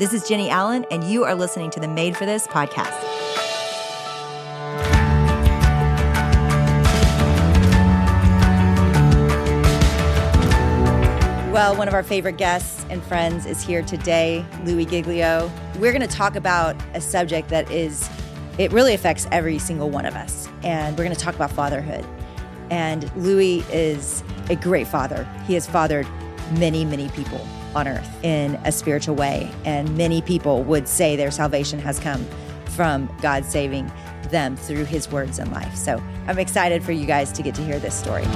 This is Jennie Allen, and you are listening to the Made for This podcast. Well, one of our favorite guests and friends is here today, Louie Giglio. We're going to talk about a subject that is, it really affects every single one of us. And we're going to talk about fatherhood. And Louie is a great father. He has fathered many, many people on earth in a spiritual way. And many people would say their salvation has come from God saving them through his words and life. So I'm excited for you guys to get to hear this story.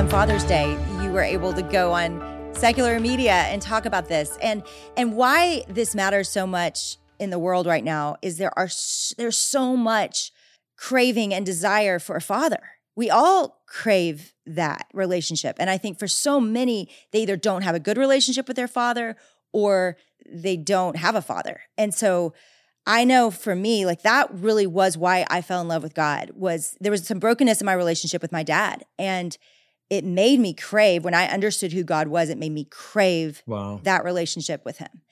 on Father's Day, you were able to go on secular media and talk about this and and why this matters so much in the world right now is there are there's so much craving and desire for a father. We all crave that relationship. And I think for so many they either don't have a good relationship with their father or they don't have a father. And so I know for me, like that really was why I fell in love with God was there was some brokenness in my relationship with my dad. And it made me crave when I understood who God was, it made me crave wow. that relationship with him.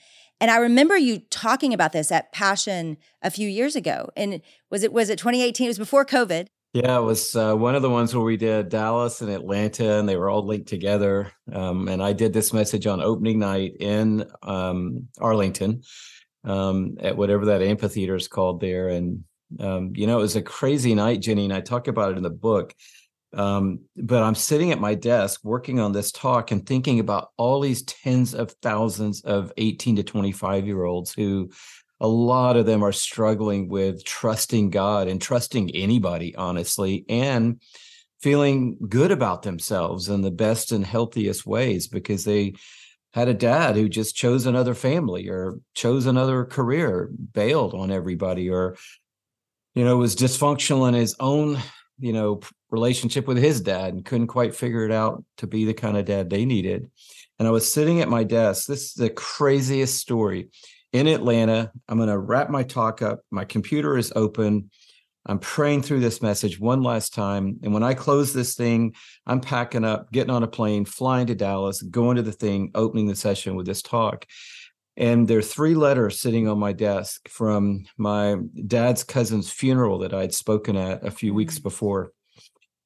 And I remember you talking about this at Passion a few years ago. And was it was it 2018? It was before COVID. Yeah, it was uh, one of the ones where we did Dallas and Atlanta, and they were all linked together. Um, and I did this message on opening night in um, Arlington um, at whatever that amphitheater is called there. And um, you know, it was a crazy night, Jennie. and I talk about it in the book. Um, but I'm sitting at my desk working on this talk and thinking about all these tens of thousands of 18 to 25 year olds who a lot of them are struggling with trusting God and trusting anybody, honestly, and feeling good about themselves in the best and healthiest ways because they had a dad who just chose another family or chose another career, bailed on everybody, or you know was dysfunctional in his own you know relationship with his dad and couldn't quite figure it out to be the kind of dad they needed. And i was sitting at my desk this is the craziest story. In atlanta i'm going to wrap my talk up. My computer is open. I'm praying through this message one last time. And when i close this thing i'm packing up getting on a plane flying to dallas going to the thing opening the session with this talk and there are three letters sitting on my desk from my dad's cousin's funeral that I'd spoken at a few weeks mm. before.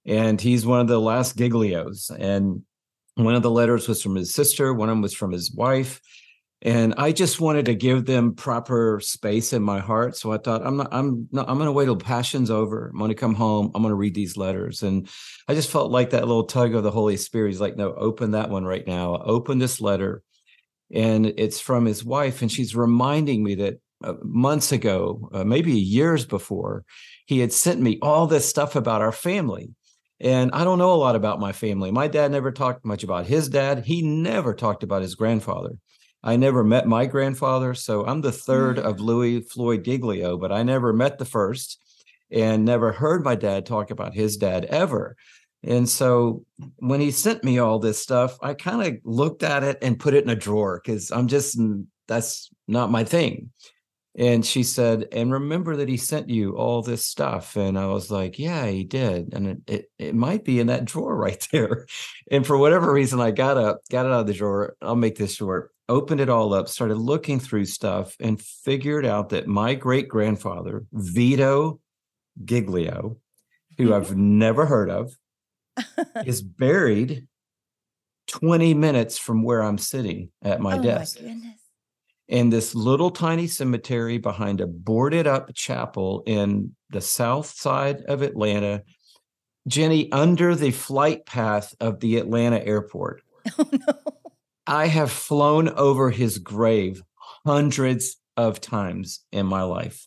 And he's one of the last Giglios. And one of the letters was from his sister, one of them was from his wife. And I just wanted to give them proper space in my heart. So I thought, I'm not, I'm not, I'm going to wait till passion's over. I'm going to come home. I'm going to read these letters. And I just felt like that little tug of the Holy Spirit. He's like, no, open that one right now. Open this letter and it's from his wife and she's reminding me that uh, months ago uh, maybe years before he had sent me all this stuff about our family and i don't know a lot about my family. My dad never talked much about his dad. He never talked about his grandfather. I never met my grandfather so i'm the 3rd mm. of louis floyd giglio but i never met the first and never heard my dad talk about his dad ever and so when he sent me all this stuff, I kind of looked at it and put it in a drawer because I'm just, that's not my thing. And she said, and remember that he sent you all this stuff. And I was like, yeah, he did. And it, it, it might be in that drawer right there. And for whatever reason, I got up, got it out of the drawer. I'll make this short. Opened it all up, started looking through stuff, and figured out that my great grandfather, Vito Giglio, who mm-hmm. I've never heard of, is buried 20 minutes from where I'm sitting at my oh desk. My in this little tiny cemetery behind a boarded up chapel in the south side of Atlanta, Jennie, under the flight path of the Atlanta airport. Oh, no. I have flown over his grave hundreds of times in my life.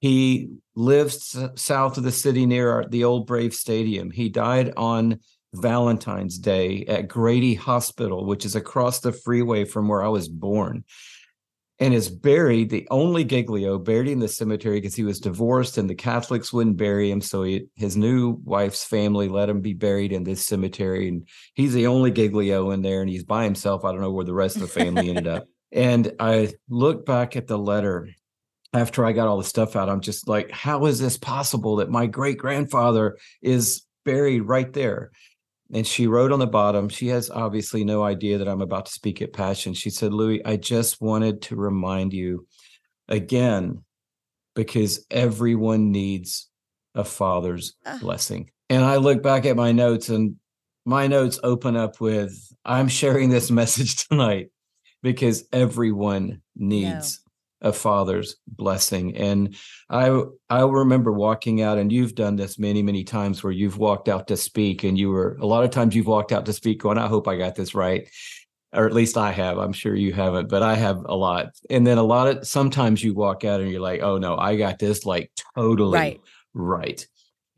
He lives south of the city near the old Brave Stadium. He died on Valentine's Day at Grady Hospital, which is across the freeway from where I was born, and is buried, the only Giglio buried in the cemetery because he was divorced and the Catholics wouldn't bury him. So he, his new wife's family let him be buried in this cemetery. And he's the only Giglio in there and he's by himself. I don't know where the rest of the family ended up. And I look back at the letter after I got all the stuff out, I'm just like, how is this possible that my great grandfather is buried right there? And she wrote on the bottom, she has obviously no idea that I'm about to speak at Passion. She said, Louis, I just wanted to remind you again, because everyone needs a father's uh. blessing. And I look back at my notes, and my notes open up with, I'm sharing this message tonight because everyone needs a father's blessing. And i i remember walking out and you've done this many many times where you've walked out to speak and you were a lot of times you've walked out to speak going i hope i got this right. Or at least i have. I'm sure you haven't but i have a lot. And then a lot of sometimes you walk out and you're like oh no i got this like totally right, right.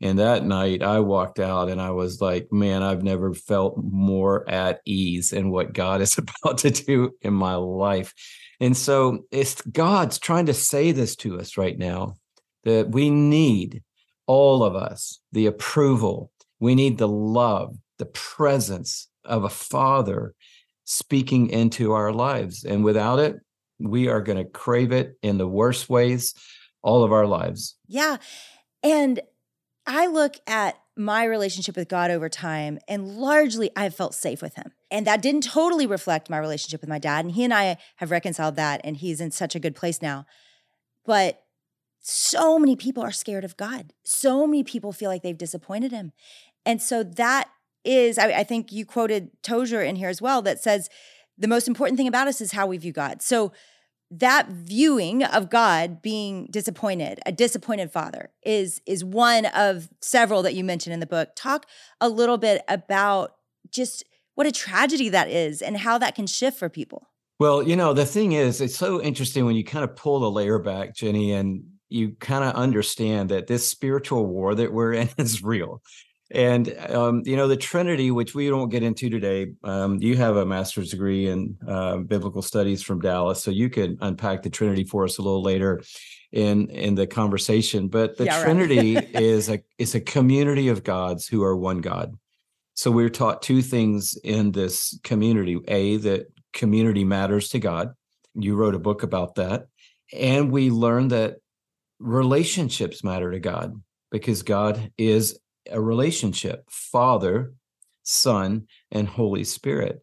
And that night I walked out and I was like, man, I've never felt more at ease in what God is about to do in my life. And so it's God's trying to say this to us right now that we need all of us the approval, we need the love, the presence of a father speaking into our lives. And without it, we are going to crave it in the worst ways all of our lives. Yeah. And I look at my relationship with God over time, and largely I've felt safe with Him. And that didn't totally reflect my relationship with my dad. And he and I have reconciled that, and he's in such a good place now. But so many people are scared of God. So many people feel like they've disappointed Him. And so that is, I, I think you quoted Tozer in here as well, that says the most important thing about us is how we view God. So that viewing of God being disappointed, a disappointed father, is is one of several that you mentioned in the book. Talk a little bit about just what a tragedy that is and how that can shift for people. Well, you know, the thing is, it's so interesting when you kind of pull the layer back, Jennie, and you kind of understand that this spiritual war that we're in is real. And um, you know the Trinity, which we don't get into today. Um, you have a master's degree in uh, biblical studies from Dallas, so you could unpack the Trinity for us a little later in in the conversation. But the yeah, Trinity right. is a is a community of gods who are one God. So we're taught two things in this community: a that community matters to God. You wrote a book about that, and we learn that relationships matter to God because God is a relationship father son and holy spirit.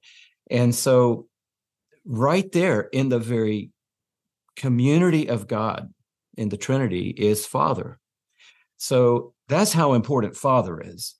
And so right there in the very community of god in the trinity is father. So that's how important father is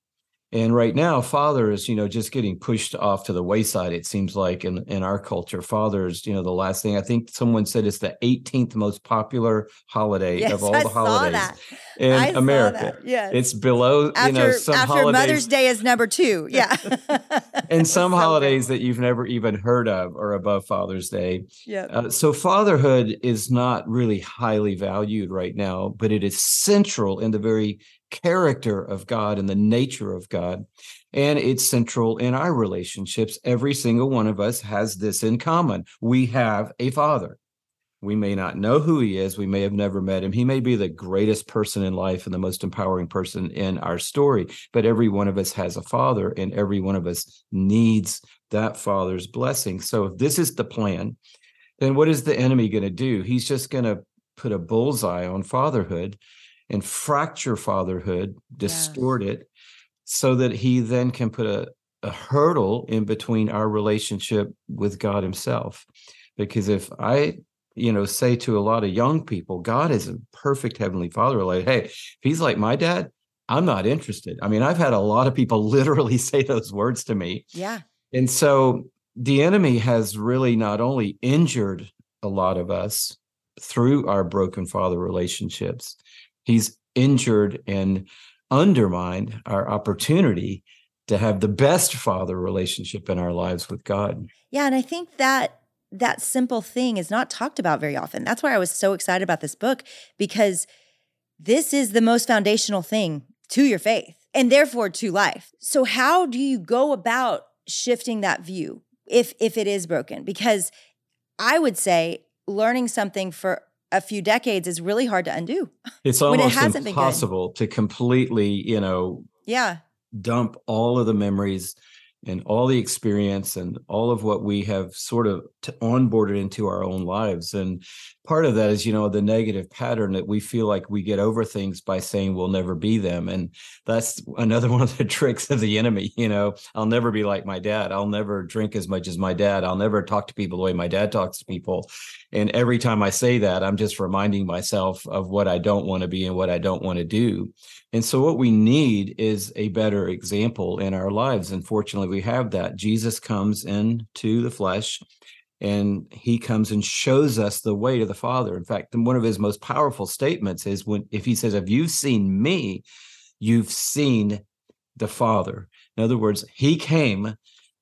and right now, father is, you know, just getting pushed off to the wayside, it seems like in, in our culture. Father is, you know, the last thing. I think someone said it's the 18th most popular holiday yes, of all I the holidays in I America. Yes. It's below, after, you know, some after holidays. Mother's Day is number two. Yeah. and some so holidays that you've never even heard of are above Father's Day. Yeah. Uh, so fatherhood is not really highly valued right now, but it is central in the very character of God and the nature of God. And it's central in our relationships. Every single one of us has this in common. We have a father. We may not know who he is. We may have never met him. He may be the greatest person in life and the most empowering person in our story. But every one of us has a father, and every one of us needs that father's blessing. So, if this is the plan, then what is the enemy going to do? He's just going to put a bullseye on fatherhood and fracture fatherhood, distort yeah. it, so that he then can put a, a hurdle in between our relationship with God Himself. Because if I, you know, say to a lot of young people, God is a perfect heavenly father, like, hey, if he's like my dad, I'm not interested. I mean, I've had a lot of people literally say those words to me. Yeah. And so the enemy has really not only injured a lot of us through our broken father relationships, he's injured and undermined our opportunity to have the best father relationship in our lives with God. Yeah, and I think that that simple thing is not talked about very often. That's why I was so excited about this book because this is the most foundational thing to your faith and therefore to life. So how do you go about shifting that view if if it is broken? Because I would say learning something for a few decades is really hard to undo. It's almost it impossible to completely, you know, yeah, dump all of the memories and all the experience and all of what we have sort of onboarded into our own lives. And part of that is, you know, the negative pattern that we feel like we get over things by saying we'll never be them. And that's another one of the tricks of the enemy. You know, I'll never be like my dad. I'll never drink as much as my dad. I'll never talk to people the way my dad talks to people. And every time I say that, I'm just reminding myself of what I don't want to be and what I don't want to do. And so, what we need is a better example in our lives. And fortunately, we have that. Jesus comes into the flesh and he comes and shows us the way to the Father. In fact, one of his most powerful statements is when, if he says, If you've seen me, you've seen the Father. In other words, he came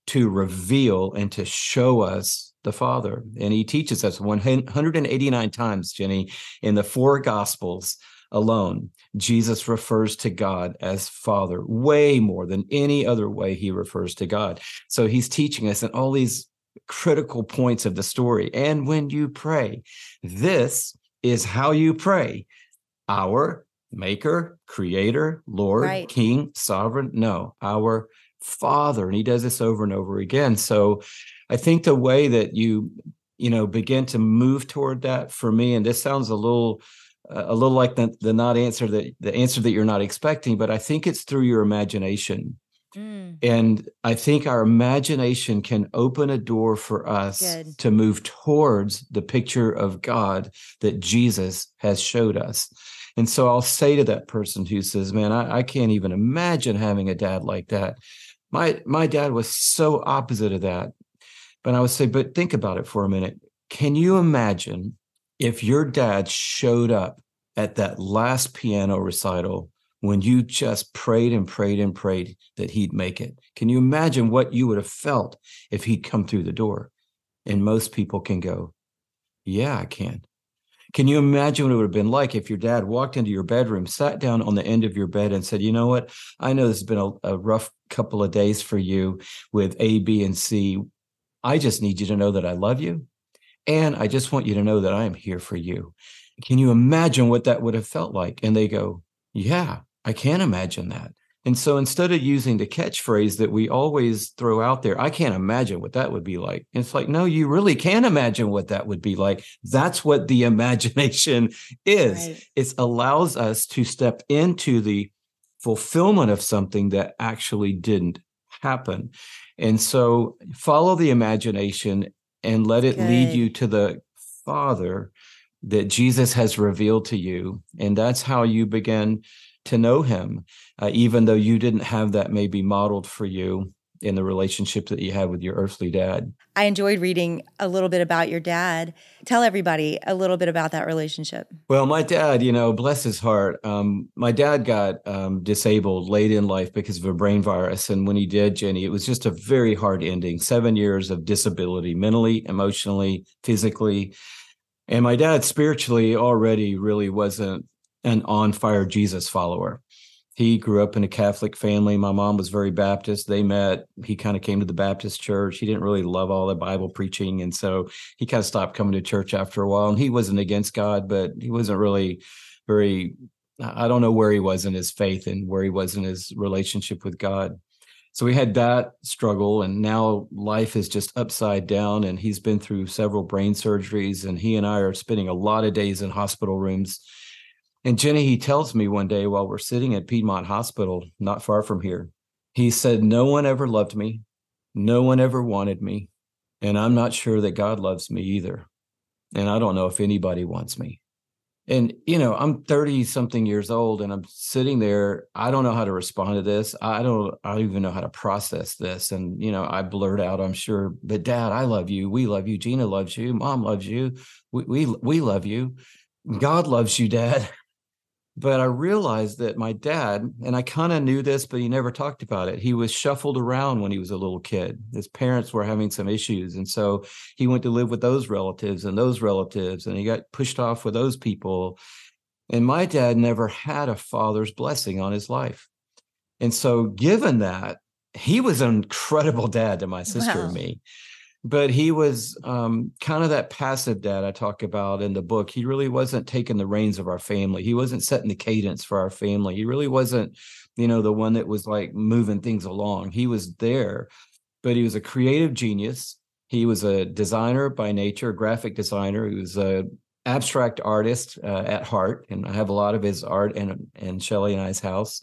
to reveal and to show us the Father. And he teaches us 189 times, Jennie, in the four Gospels alone, Jesus refers to God as Father way more than any other way he refers to God. So he's teaching us in all these critical points of the story. And when you pray, this is how you pray our maker, creator, Lord, right. King, sovereign. No, our Father. And he does this over and over again. So I think the way that you, you know, begin to move toward that for me, and this sounds a little uh, a little like the, the not answer that the answer that you're not expecting but i think it's through your imagination mm. and i think our imagination can open a door for us Good. to move towards the picture of god that jesus has showed us and so i'll say to that person who says man I, I can't even imagine having a dad like that my my dad was so opposite of that but i would say but think about it for a minute can you imagine if your dad showed up at that last piano recital when you just prayed and prayed and prayed that he'd make it. Can you imagine what you would have felt if he'd come through the door? And most people can go, Yeah, I can. Can you imagine what it would have been like if your dad walked into your bedroom, sat down on the end of your bed, and said, You know what? I know this has been a, a rough couple of days for you with A, B, and C. I just need you to know that I love you. And I just want you to know that I am here for you. Can you imagine what that would have felt like? And they go, Yeah, I can't imagine that. And so instead of using the catchphrase that we always throw out there, I can't imagine what that would be like. It's like, no, you really can imagine what that would be like. That's what the imagination is. Right. It allows us to step into the fulfillment of something that actually didn't happen. And so follow the imagination and let it Good. lead you to the Father that Jesus has revealed to you. And that's how you begin to know him, uh, even though you didn't have that maybe modeled for you in the relationship that you had with your earthly dad. I enjoyed reading a little bit about your dad. Tell everybody a little bit about that relationship. Well, my dad, you know, bless his heart, um, my dad got um, disabled late in life because of a brain virus. And when he did, Jennie, it was just a very hard ending seven years of disability, mentally, emotionally, physically. And my dad spiritually already really wasn't an on fire Jesus follower. He grew up in a Catholic family. My mom was very Baptist. They met. He kind of came to the Baptist church. He didn't really love all the Bible preaching. And so he kind of stopped coming to church after a while. And he wasn't against God, but he wasn't really very, I don't know where he was in his faith and where he was in his relationship with God so we had that struggle and now life is just upside down and he's been through several brain surgeries and he and i are spending a lot of days in hospital rooms and jennie he tells me one day while we're sitting at piedmont hospital not far from here he said no one ever loved me. No one ever wanted me. And i'm not sure that god loves me either. And i don't know if anybody wants me. And you know i'm 30 something years old and i'm sitting there. I don't know how to respond to this. I don't i don't even know how to process this. And you know i blurt out i'm sure but dad i love you. We love you. Gina loves you. Mom loves you. We we, we love you. God loves you dad but I realized that my dad, and I kind of knew this, but he never talked about it. He was shuffled around when he was a little kid. His parents were having some issues. And so he went to live with those relatives and those relatives, and he got pushed off with those people. And my dad never had a father's blessing on his life. And so, given that, he was an incredible dad to my sister wow. and me but he was um, kind of that passive dad I talk about in the book. He really wasn't taking the reins of our family. He wasn't setting the cadence for our family. He really wasn't, you know, the one that was like moving things along. He was there, but he was a creative genius. He was a designer by nature, a graphic designer. He was a abstract artist uh, at heart, and I have a lot of his art in in Shelley and I's house.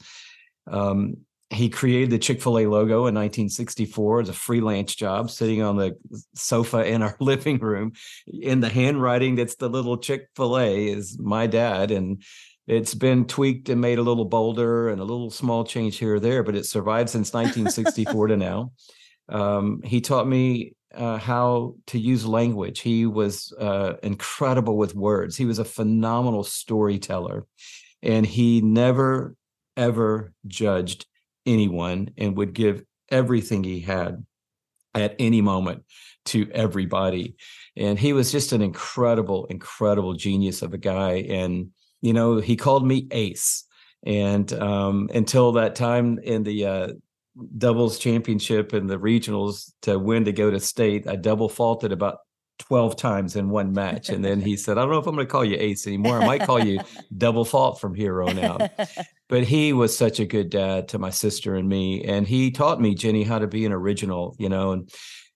Um, he created the Chick fil A logo in 1964 as a freelance job, sitting on the sofa in our living room. In the handwriting that's the little Chick fil A is my dad. And it's been tweaked and made a little bolder and a little small change here or there, but it survived since 1964 to now. Um, he taught me uh, how to use language. He was uh, incredible with words. He was a phenomenal storyteller. And he never, ever judged anyone and would give everything he had at any moment to everybody. And he was just an incredible, incredible genius of a guy. And, you know, he called me Ace. And um, until that time in the uh, doubles championship and the regionals to win to go to state, I double faulted about 12 times in one match. And then he said, I don't know if I'm going to call you ace anymore. I might call you double fault from here on out. But he was such a good dad to my sister and me. And he taught me, Jennie, how to be an original, you know, and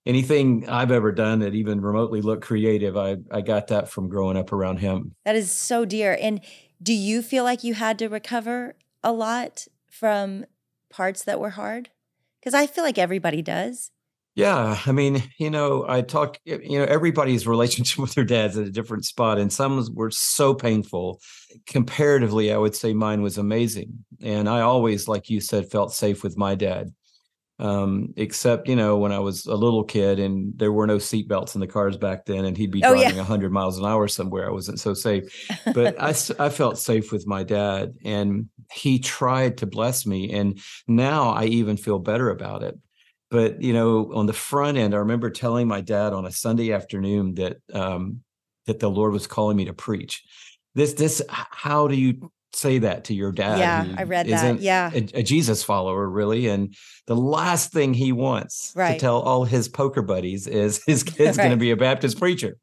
anything I've ever done that even remotely looked creative, I, I got that from growing up around him. That is so dear. And do you feel like you had to recover a lot from parts that were hard? Because I feel like everybody does. Yeah, I mean, you know, I talk, you know, everybody's relationship with their dads at a different spot, and some were so painful. Comparatively, I would say mine was amazing, and I always, like you said, felt safe with my dad. Um, except, you know, when I was a little kid and there were no seatbelts in the cars back then, and he'd be driving oh, yeah. 100 miles an hour somewhere, I wasn't so safe. But I, I felt safe with my dad, and he tried to bless me, and now I even feel better about it but you know on the front end i remember telling my dad on a sunday afternoon that um that the lord was calling me to preach. This this how do you say that to your dad yeah i read that. yeah. a, a, jesus follower really? And the last thing he wants right. to tell all his poker buddies is his kid's right. going to be a baptist preacher.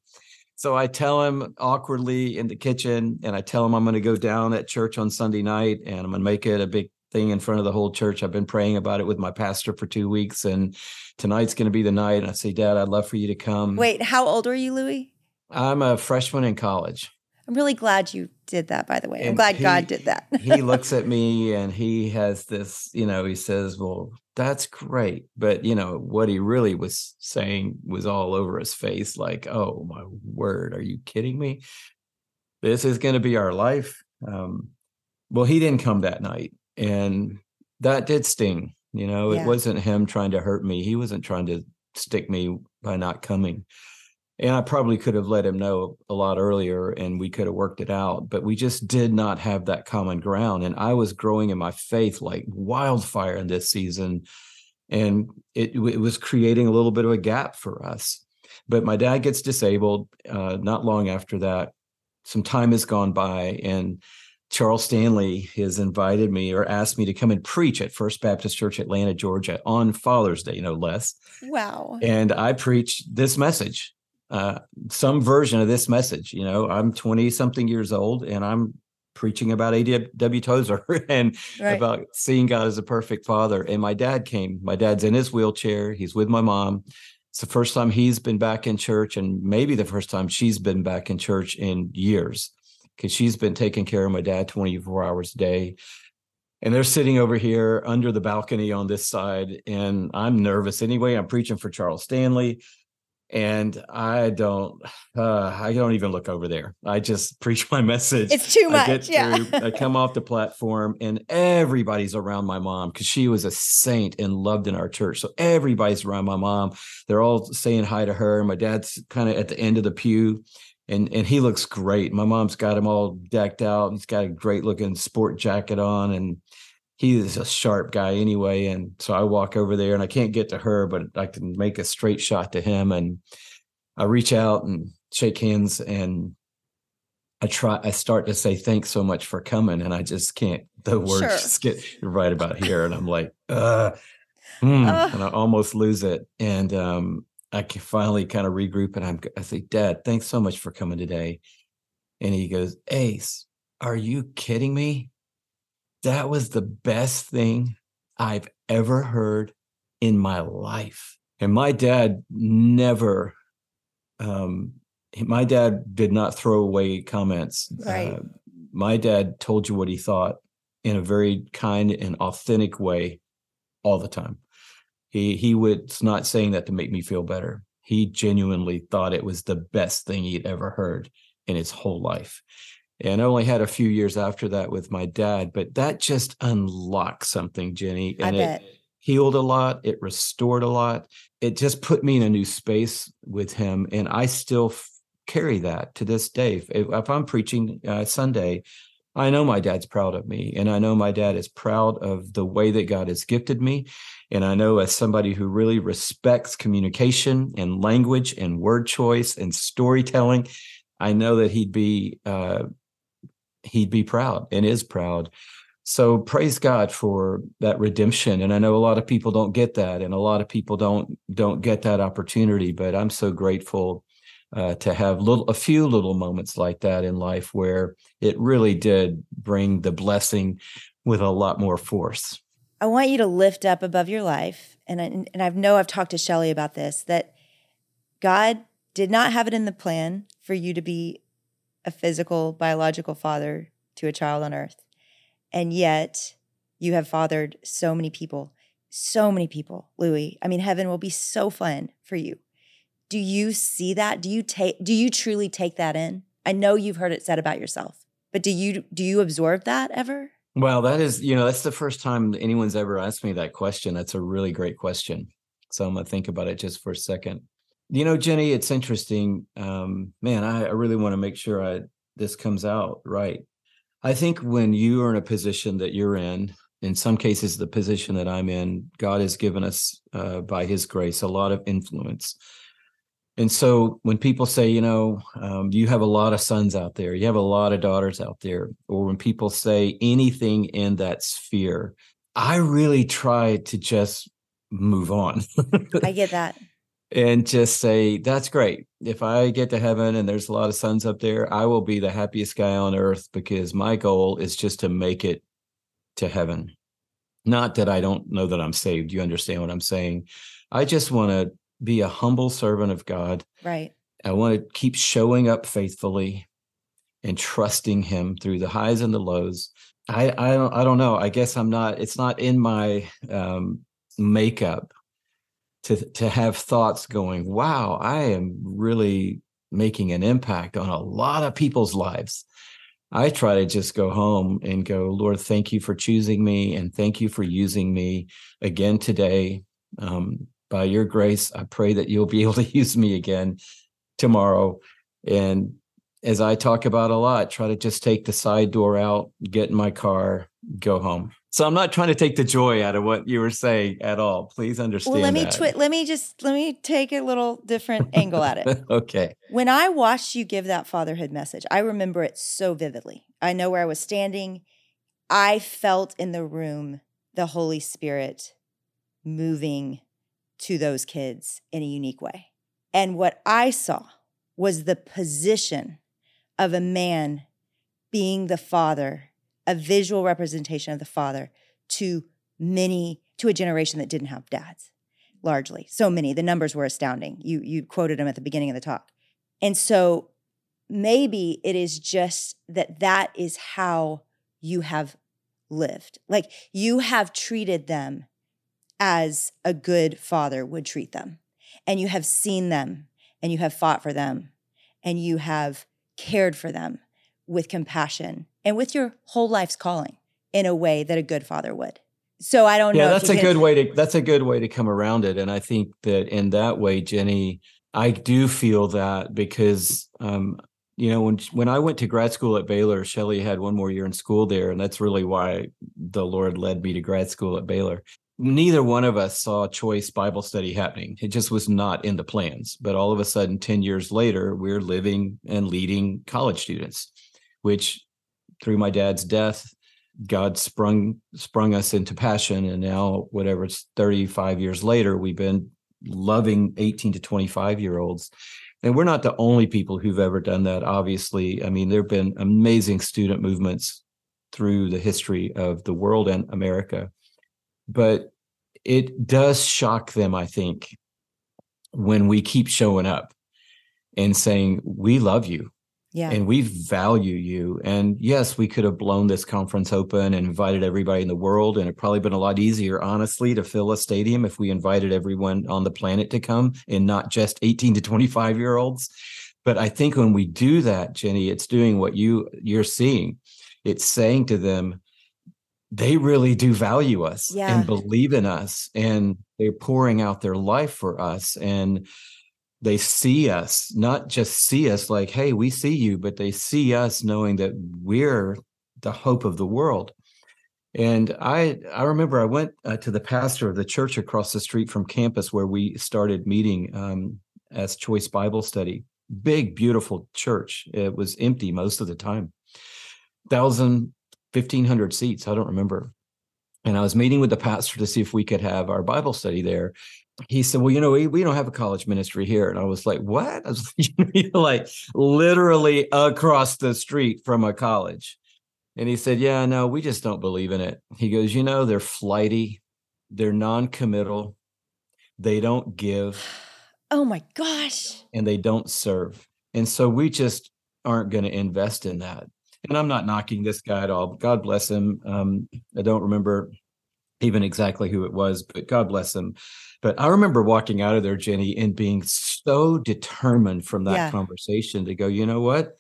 So I tell him awkwardly in the kitchen, and I tell him I'm going to go down at church on Sunday night, and I'm going to make it a big thing in front of the whole church. I've been praying about it with my pastor for two weeks, and tonight's going to be the night. And I say, Dad, I'd love for you to come. Wait, how old are you, Louis? I'm a freshman in college. I'm really glad you did that, by the way. And I'm glad he, God did that. he looks at me and he has this, you know, he says, Well, that's great. But, you know, what he really was saying was all over his face like, Oh, my word, are you kidding me? This is going to be our life. Um, well, he didn't come that night and that did sting you know yeah. it wasn't him trying to hurt me he wasn't trying to stick me by not coming and i probably could have let him know a lot earlier and we could have worked it out but we just did not have that common ground and i was growing in my faith like wildfire in this season and it, it was creating a little bit of a gap for us but my dad gets disabled uh, not long after that some time has gone by and Charles Stanley has invited me or asked me to come and preach at First Baptist Church, Atlanta, Georgia, on Father's Day, no less. Wow. And I preach this message, uh, some version of this message. You know, I'm 20 something years old and I'm preaching about A.W. Tozer and right. about seeing God as a perfect father. And my dad came. My dad's in his wheelchair, he's with my mom. It's the first time he's been back in church, and maybe the first time she's been back in church in years because she's been taking care of my dad 24 hours a day. And they're sitting over here under the balcony on this side. And I'm nervous anyway. I'm preaching for Charles Stanley. And I don't, uh, I don't even look over there. I just preach my message. It's too much. I yeah. Through, I come off the platform and everybody's around my mom because she was a saint and loved in our church. So everybody's around my mom. They're all saying hi to her. My dad's kind of at the end of the pew and and he looks great. My mom's got him all decked out. He's got a great looking sport jacket on, and he is a sharp guy anyway. And so I walk over there, and I can't get to her, but I can make a straight shot to him, and I reach out and shake hands, and I try. I start to say thanks so much for coming, and I just can't. The words sure. just get right about here, and I'm like, uh, mm, uh. and I almost lose it. And um, I can finally kind of regroup and I'm, I say, Dad, thanks so much for coming today. And he goes, Ace, are you kidding me? That was the best thing I've ever heard in my life. And my dad never, um, my dad did not throw away comments. Right. Uh, my dad told you what he thought in a very kind and authentic way all the time. He he was not saying that to make me feel better. He genuinely thought it was the best thing he'd ever heard in his whole life. And I only had a few years after that with my dad, but that just unlocked something, Jennie. And I bet. it healed a lot. It restored a lot. It just put me in a new space with him. And I still f- carry that to this day. If, if I'm preaching uh, Sunday, I know my dad's proud of me. And I know my dad is proud of the way that God has gifted me. And I know as somebody who really respects communication and language and word choice and storytelling, I know that he'd be uh, he'd be proud and is proud. So praise God for that redemption. And I know a lot of people don't get that, and a lot of people don't don't get that opportunity. But I'm so grateful uh, to have little a few little moments like that in life where it really did bring the blessing with a lot more force. I want you to lift up above your life, and I, and I know I've talked to Shelley about this that God did not have it in the plan for you to be a physical, biological father to a child on earth. And yet you have fathered so many people, so many people, Louie. I mean, heaven will be so fun for you. Do you see that? Do you take do you truly take that in? I know you've heard it said about yourself, but do you do you absorb that ever? Well, that is, you know, that's the first time anyone's ever asked me that question. That's a really great question. So I'm gonna think about it just for a second. You know, Jennie, it's interesting. Um, man, I, I really want to make sure I this comes out right. I think when you are in a position that you're in, in some cases, the position that I'm in, God has given us uh, by His grace a lot of influence. And so when people say, you know, um, you have a lot of sons out there, you have a lot of daughters out there, or when people say anything in that sphere, I really try to just move on. I get that and just say, that's great. If I get to heaven and there's a lot of sons up there, I will be the happiest guy on earth because my goal is just to make it to heaven. Not that I don't know that I'm saved. You understand what I'm saying? I just want to be a humble servant of God. Right. I want to keep showing up faithfully and trusting him through the highs and the lows. I I don't I don't know. I guess I'm not it's not in my um makeup to to have thoughts going wow i am really making an impact on a lot of people's lives i try to just go home and go lord thank you for choosing me and thank you for using me again today um, by your grace i pray that you'll be able to use me again tomorrow and as i talk about a lot try to just take the side door out get in my car go home so I'm not trying to take the joy out of what you were saying at all. Please understand. Well, let me twi- let me just let me take a little different angle at it. okay. When I watched you give that fatherhood message, I remember it so vividly. I know where I was standing. I felt in the room the Holy Spirit moving to those kids in a unique way. And what I saw was the position of a man being the father a visual representation of the father to many to a generation that didn't have dads largely. So many. The numbers were astounding. You you quoted them at the beginning of the talk. And so maybe it is just that that is how you have lived. Like you have treated them as a good father would treat them and you have seen them and you have fought for them and you have cared for them with compassion and with your whole life's calling in a way that a good father would. So I don't yeah, know. Yeah, that's a good way to that's a good way to come around it. And I think that in that way, Jennie, I do feel that because um, you know, when when I went to grad school at Baylor, Shelley had one more year in school there, and that's really why the Lord led me to grad school at Baylor. Neither one of us saw choice Bible study happening. It just was not in the plans. But all of a sudden, 10 years later, we're living and leading college students, which through my dad's death, God sprung sprung us into passion, and now whatever it's 35 years later, we've been loving 18 to 25 year olds. And we're not the only people who've ever done that. Obviously, I mean, there have been amazing student movements through the history of the world and America, but it does shock them, I think, when we keep showing up and saying, We love you. Yeah. And we value you. And yes, we could have blown this conference open and invited everybody in the world. And it probably been a lot easier, honestly, to fill a stadium if we invited everyone on the planet to come and not just 18 to 25 year olds. But I think when we do that, Jennie, it's doing what you you're seeing. It's saying to them, they really do value us Yeah. and believe in us and they're pouring out their life for us and they see us not just see us like hey we see you but they see us knowing that we're the hope of the world. And i i remember i went uh, to the pastor of the church across the street from campus where we started meeting um, as choice bible study. Big beautiful church. It was empty most of the time. Thousand 1500 seats i don't remember and i was meeting with the pastor to see if we could have our bible study there he said, "Well, you know, we, we don't have a college ministry here." And I was like, "What?" I was like, literally across the street from a college. And he said, "Yeah, no, we just don't believe in it." He goes, "You know, they're flighty, they're non-committal, they don't give, Oh my gosh. and they don't serve, and so we just aren't going to invest in that." And I'm not knocking this guy at all. God bless him. Um, I don't remember even exactly who it was, but God bless him. But I remember walking out of there, Jennie, and being so determined from that Yeah. conversation to go, you know what?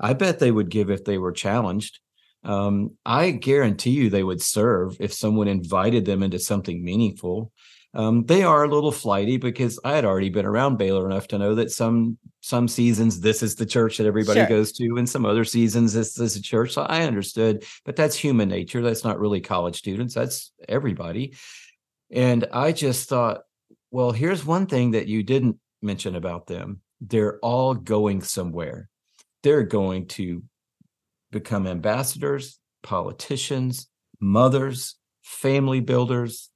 I bet they would give if they were challenged. Um, I guarantee you they would serve if someone invited them into something meaningful. Um, they are a little flighty because I had already been around Baylor enough to know that some some seasons this is the church that everybody Sure. goes to, and some other seasons this is a church. So I understood, but that's human nature. That's not really college students. That's everybody. And I just thought, well, here's one thing that you didn't mention about them. They're all going somewhere. They're going to become ambassadors, politicians, mothers, family builders,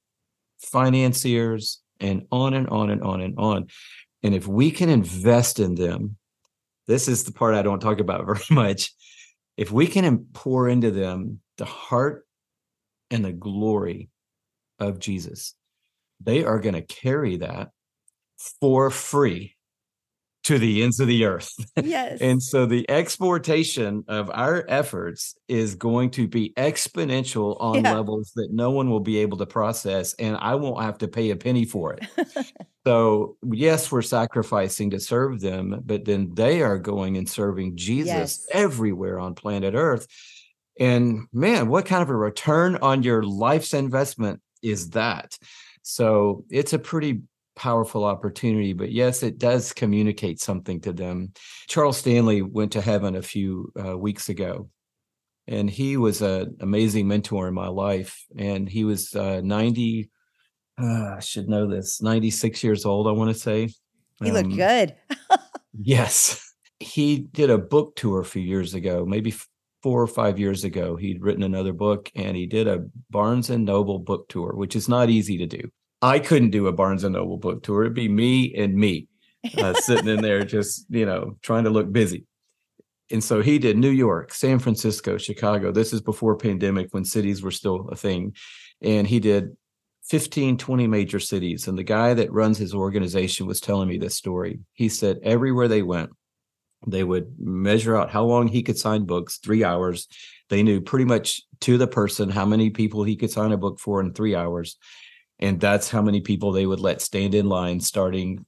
financiers, and on and on and on and on. And if we can invest in them, this is the part I don't talk about very much. If we can pour into them the heart and the glory of Jesus, they are going to carry that for free to the ends of the earth. Yes. And so the exportation of our efforts is going to be exponential on Yeah. levels that no one will be able to process, and I won't have to pay a penny for it. so, yes, we're sacrificing to serve them, but then they are going and serving Jesus Yes. everywhere on planet Earth. And man, what kind of a return on your life's investment is that? So, it's a pretty powerful opportunity but yes it does communicate something to them charles stanley went to heaven a few uh, weeks ago and he was an amazing mentor in my life and he was uh, 90 uh, i should know this 96 years old i want to say he looked Um, good. Yes. He did a book tour a few years ago, maybe four or five years ago. He'd written another book and he did a Barnes and Noble book tour, which is not easy to do. I couldn't do a Barnes and Noble book tour. It'd be me and me uh, sitting in there just, you know, trying to look busy. And so he did New York, San Francisco, Chicago. This is before pandemic when cities were still a thing. And he did 15, 20 major cities. And the guy that runs his organization was telling me this story. He said everywhere they went, they would measure out how long he could sign books, three hours. They knew pretty much to the person how many people he could sign a book for in three hours. And that's how many people they would let stand in line starting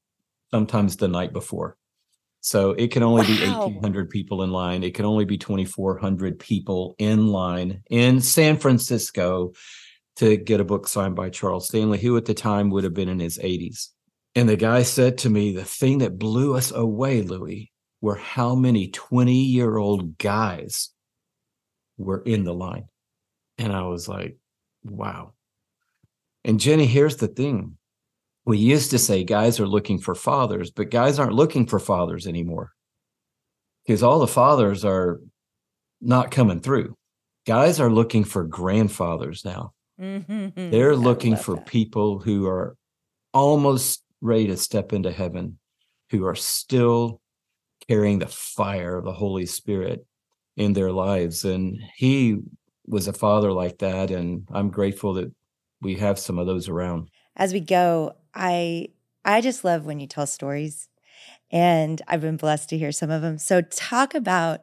sometimes the night before. So it can only be 1,800 people in line. It can only be 2,400 people in line in San Francisco to get a book signed by Charles Stanley, who at the time would have been in his 80s. And the guy said to me, the thing that blew us away, Louis, were how many 20 year old guys were in the line. And I was like, wow. And Jennie, here's the thing. We used to say guys are looking for fathers, but guys aren't looking for fathers anymore because all the fathers are not coming through. Guys are looking for grandfathers now. Mhm. They're looking for that. people who are almost ready to step into heaven, who are still carrying the fire of the Holy Spirit in their lives. And he was a father like that. And I'm grateful that we have some of those around. As we go, I I just love when you tell stories, and I've been blessed to hear some of them. So, talk about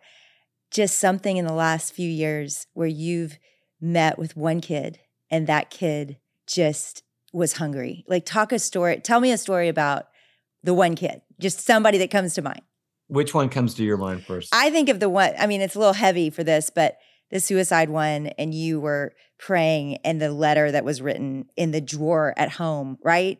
just something in the last few years where you've met with one kid and that kid just was hungry. Like, talk a story, tell me a story about the one kid, just somebody that comes to mind. Which one comes to your mind first? I think of the one, I mean, it's a little heavy for this, but the suicide one, and you were praying, and the letter that was written in the drawer at home, right?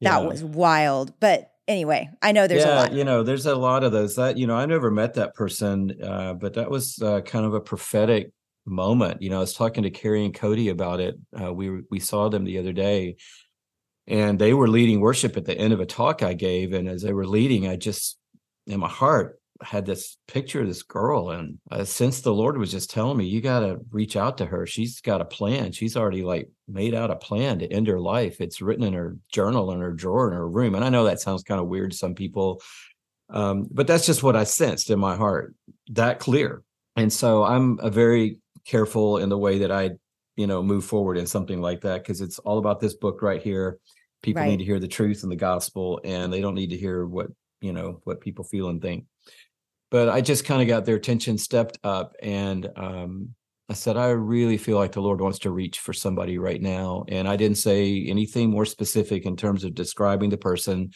That yeah. was wild. But anyway, I know there's yeah, a lot. You know, there's a lot of those. That you know, I never met that person, uh, but that was uh, kind of a prophetic moment. You know, I was talking to Kari and Cody about it. Uh, we we saw them the other day, and they were leading worship at the end of a talk I gave. And as they were leading, I just in my heart had this picture of this girl and uh, since the lord was just telling me you got to reach out to her. She's got a plan. She's already like made out a plan to end her life. It's written in her journal in her drawer in her room and i know that sounds kind of weird to some people um, but that's just what i sensed in my heart that clear. And so i'm a very careful in the way that i you know move forward in something like that because it's all about this book right here. People right. need to hear the truth and the gospel and they don't need to hear what you know what people feel and think but I just kind of got their attention, stepped up, and um, I said, I really feel like the Lord wants to reach for somebody right now. And I didn't say anything more specific in terms of describing the person.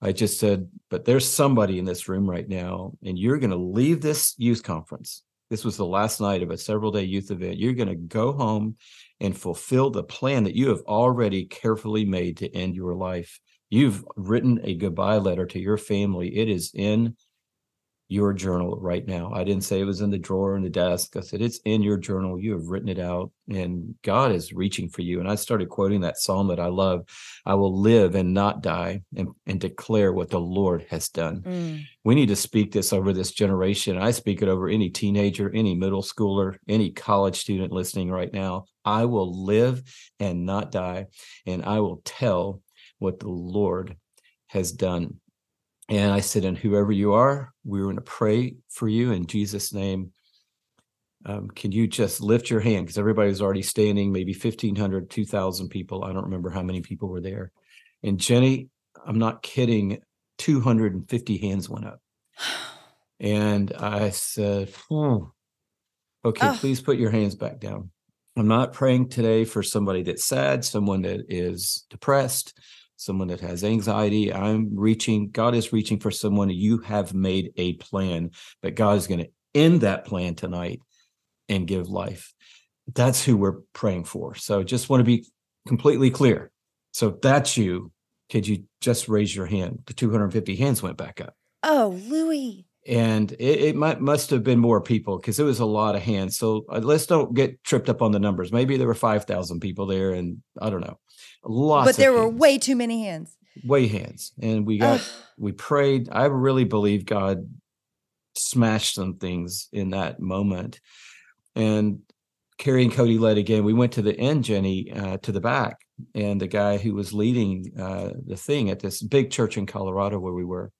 I just said, but there's somebody in this room right now, and you're going to leave this youth conference. This was the last night of a several day youth event. You're going to go home and fulfill the plan that you have already carefully made to end your life. You've written a goodbye letter to your family. It is in your journal right now. I didn't say it was in the drawer in the desk. I said it's in your journal. You have written it out and God is reaching for you. And I started quoting that psalm that I love. I will live and not die and, and declare what the Lord has done. Mm. We need to speak this over this generation. I speak it over any teenager, any middle schooler, any college student listening right now. I will live and not die, and I will tell what the Lord has done. And I said, and whoever you are, we're going to pray for you in Jesus' name. Um, can you just lift your hand? Because everybody was already standing, maybe 1,500, 2,000 people. I don't remember how many people were there. And Jennie, I'm not kidding, 250 hands went up. And I said, hmm, okay, oh. please put your hands back down. I'm not praying today for somebody that's sad, someone that is depressed, someone that has anxiety. I'm reaching, God is reaching for someone you have made a plan, but God is going to end that plan tonight and give life. That's who we're praying for. So just want to be completely clear. So that's you. Could you just raise your hand? The 250 hands went back up. Oh, Louie. And it, it might must have been more people because it was a lot of hands. So uh, let's don't get tripped up on the numbers. Maybe there were 5,000 people there, and I don't know. Lots but there were way too many hands. Way hands. And we got, we prayed. I really believe God smashed some things in that moment. And Kari and Cody led again. We went to the end, Jennie, uh, to the back. And the guy who was leading uh, the thing at this big church in Colorado where we were,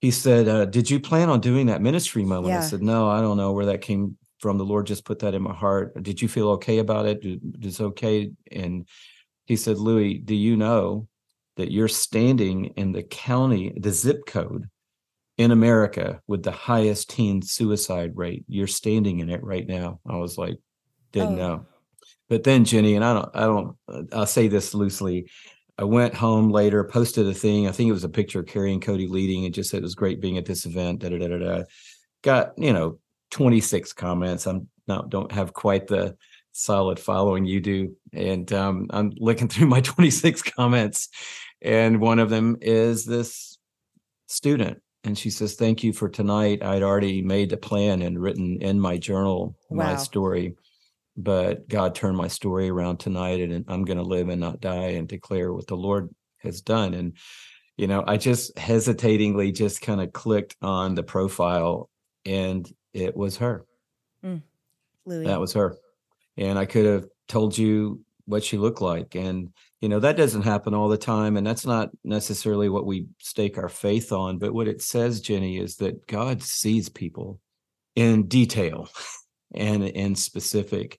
he said, uh, Did you plan on doing that ministry moment? Yeah. I said, No, I don't know where that came from. The Lord just put that in my heart. Did you feel okay about it? it? Is okay? And he said, Louie, do you know that you're standing in the county, the zip code in America with the highest teen suicide rate? You're standing in it right now. I was like, didn't oh. know. But then Jennie, and I don't, I don't, I'll say this loosely. I went home later, posted a thing. I think it was a picture of Kari and Cody leading and just said it was great being at this event. Da, da, da, da, da. Got, you know, 26 comments. I'm not, don't have quite the solid following you do. And um, I'm looking through my 26 comments, and one of them is this student. And she says, Thank you for tonight. I'd already made the plan and written in my journal wow. my story. But God turned my story around tonight, and I'm going to live and not die and declare what the Lord has done. And, you know, I just hesitatingly just kind of clicked on the profile, and it was her. Mm. Louie. That was her and I could have told you what she looked like. And, you know, that doesn't happen all the time. And that's not necessarily what we stake our faith on. But what it says, Jennie, is that God sees people in detail and in specific.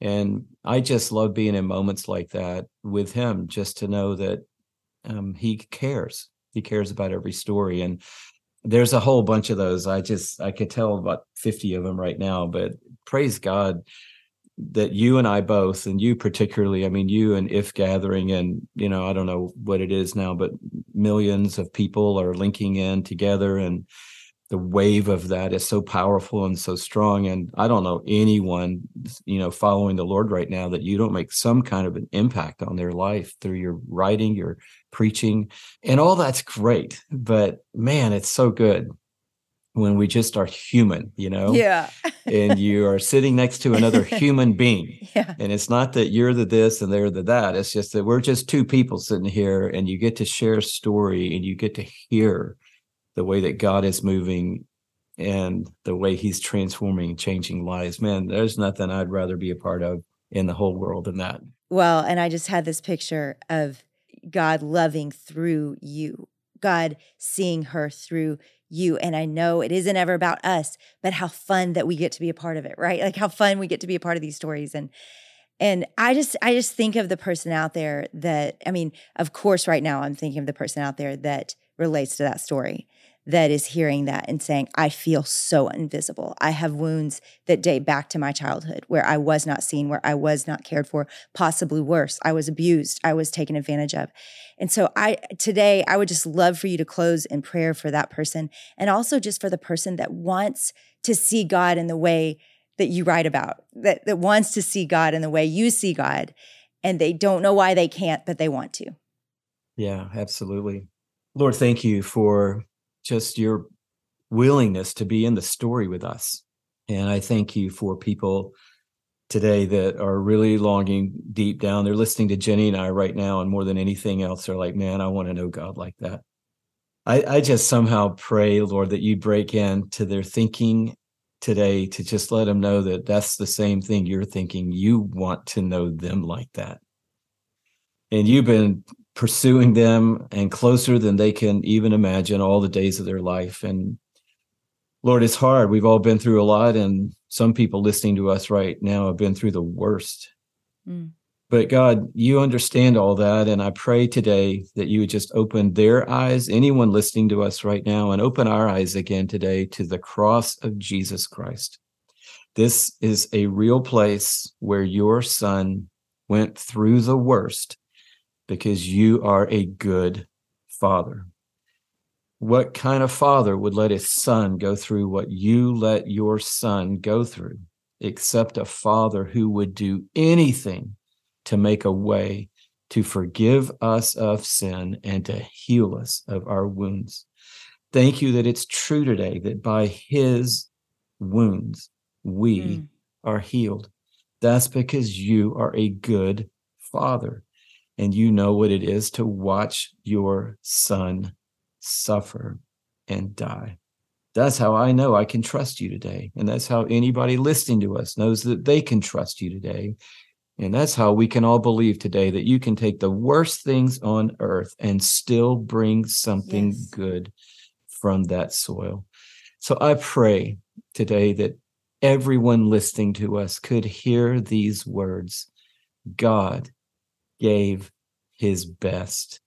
And I just love being in moments like that with him, just to know that um, he cares. He cares about every story. And there's a whole bunch of those. I just, I could tell about 50 of them right now, but praise God that you and I both, and you particularly, I mean, you and If Gathering, and, you know, I don't know what it is now, but millions of people are linking in together. And the wave of that is so powerful and so strong and i don't know anyone you know following the lord right now that you don't make some kind of an impact on their life through your writing your preaching and all that's great but man it's so good when we just are human you know? Yeah. And you are sitting next to another human being yeah. and it's not that you're the this and they're the that it's just that we're just two people sitting here and you get to share a story and you get to hear the way that God is moving and the way he's transforming changing lives. Man there's nothing i'd rather be a part of in the whole world than that. Well and i just had this picture of god loving through you god seeing her through you. And i know it isn't ever about us but how fun that we get to be a part of it right? Like how fun we get to be a part of these stories. And and i just i just think of the person out there that i mean of course right now i'm thinking of the person out there that relates to that story that is hearing that and saying, I feel so invisible. I have wounds that date back to my childhood where I was not seen, where I was not cared for, possibly worse. I was abused, I was taken advantage of. And so I today I would just love for you to close in prayer for that person and also just for the person that wants to see God in the way that you write about, that, that wants to see God in the way you see God, and they don't know why they can't, but they want to. Yeah, absolutely. Lord, thank you for just your willingness to be in the story with us. And I thank you for people today that are really longing deep down. They're listening to Jennie and I right now, and more than anything else, they're like, man, I want to know God like that. I, I just somehow pray, Lord, that you break into their thinking today to just let them know that that's the same thing you're thinking. You want to know them like that. And you've been pursuing them and closer than they can even imagine all the days of their life. And Lord, it's hard. We've all been through a lot, and some people listening to us right now have been through the worst. Mm. But God, you understand all that. And I pray today that you would just open their eyes, anyone listening to us right now, and open our eyes again today to the cross of Jesus Christ. This is a real place where your son went through the worst because you are a good father. What kind of father would let his son go through what you let your son go through, except a father who would do anything to make a way to forgive us of sin and to heal us of our wounds? Thank you that it's true today that by his wounds we mm. are healed. That's because you are a good father and you know what it is to watch your son suffer and die. That's how I know I can trust you today. And that's how anybody listening to us knows that they can trust you today. And that's how we can all believe today that you can take the worst things on earth and still bring something yes. good from that soil. So I pray today that everyone listening to us could hear these words God gave his best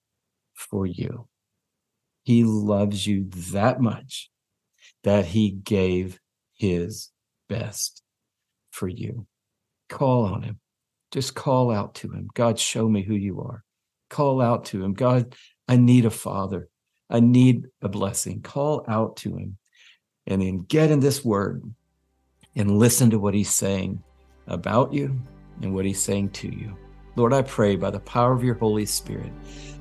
for you. He loves you that much that he gave his best for you. Call on him. Just call out to him. God, show me who you are. Call out to him. God, I need a father. I need a blessing. Call out to him. And then get in this word and listen to what he's saying about you and what he's saying to you. Lord, I pray by the power of your Holy Spirit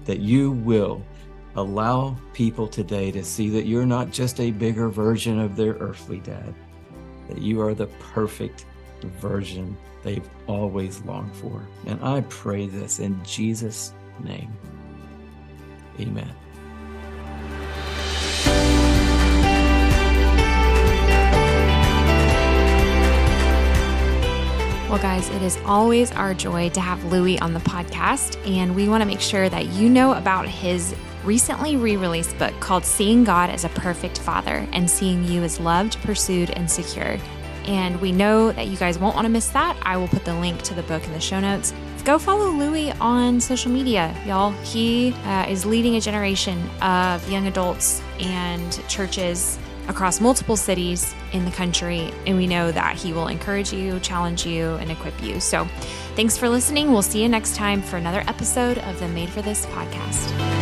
that you will allow people today to see that you're not just a bigger version of their earthly dad, that you are the perfect version they've always longed for. And I pray this in Jesus' name. Amen. Well, guys, it is always our joy to have Louie on the podcast, and we want to make sure that you know about his recently re released book called Seeing God as a Perfect Father and Seeing You as Loved, Pursued, and Secure. And we know that you guys won't want to miss that. I will put the link to the book in the show notes. Go follow Louie on social media, y'all. He uh, is leading a generation of young adults and churches across multiple cities in the country. And we know that he will encourage you, challenge you, and equip you. So thanks for listening. We'll see you next time for another episode of the Made for This podcast.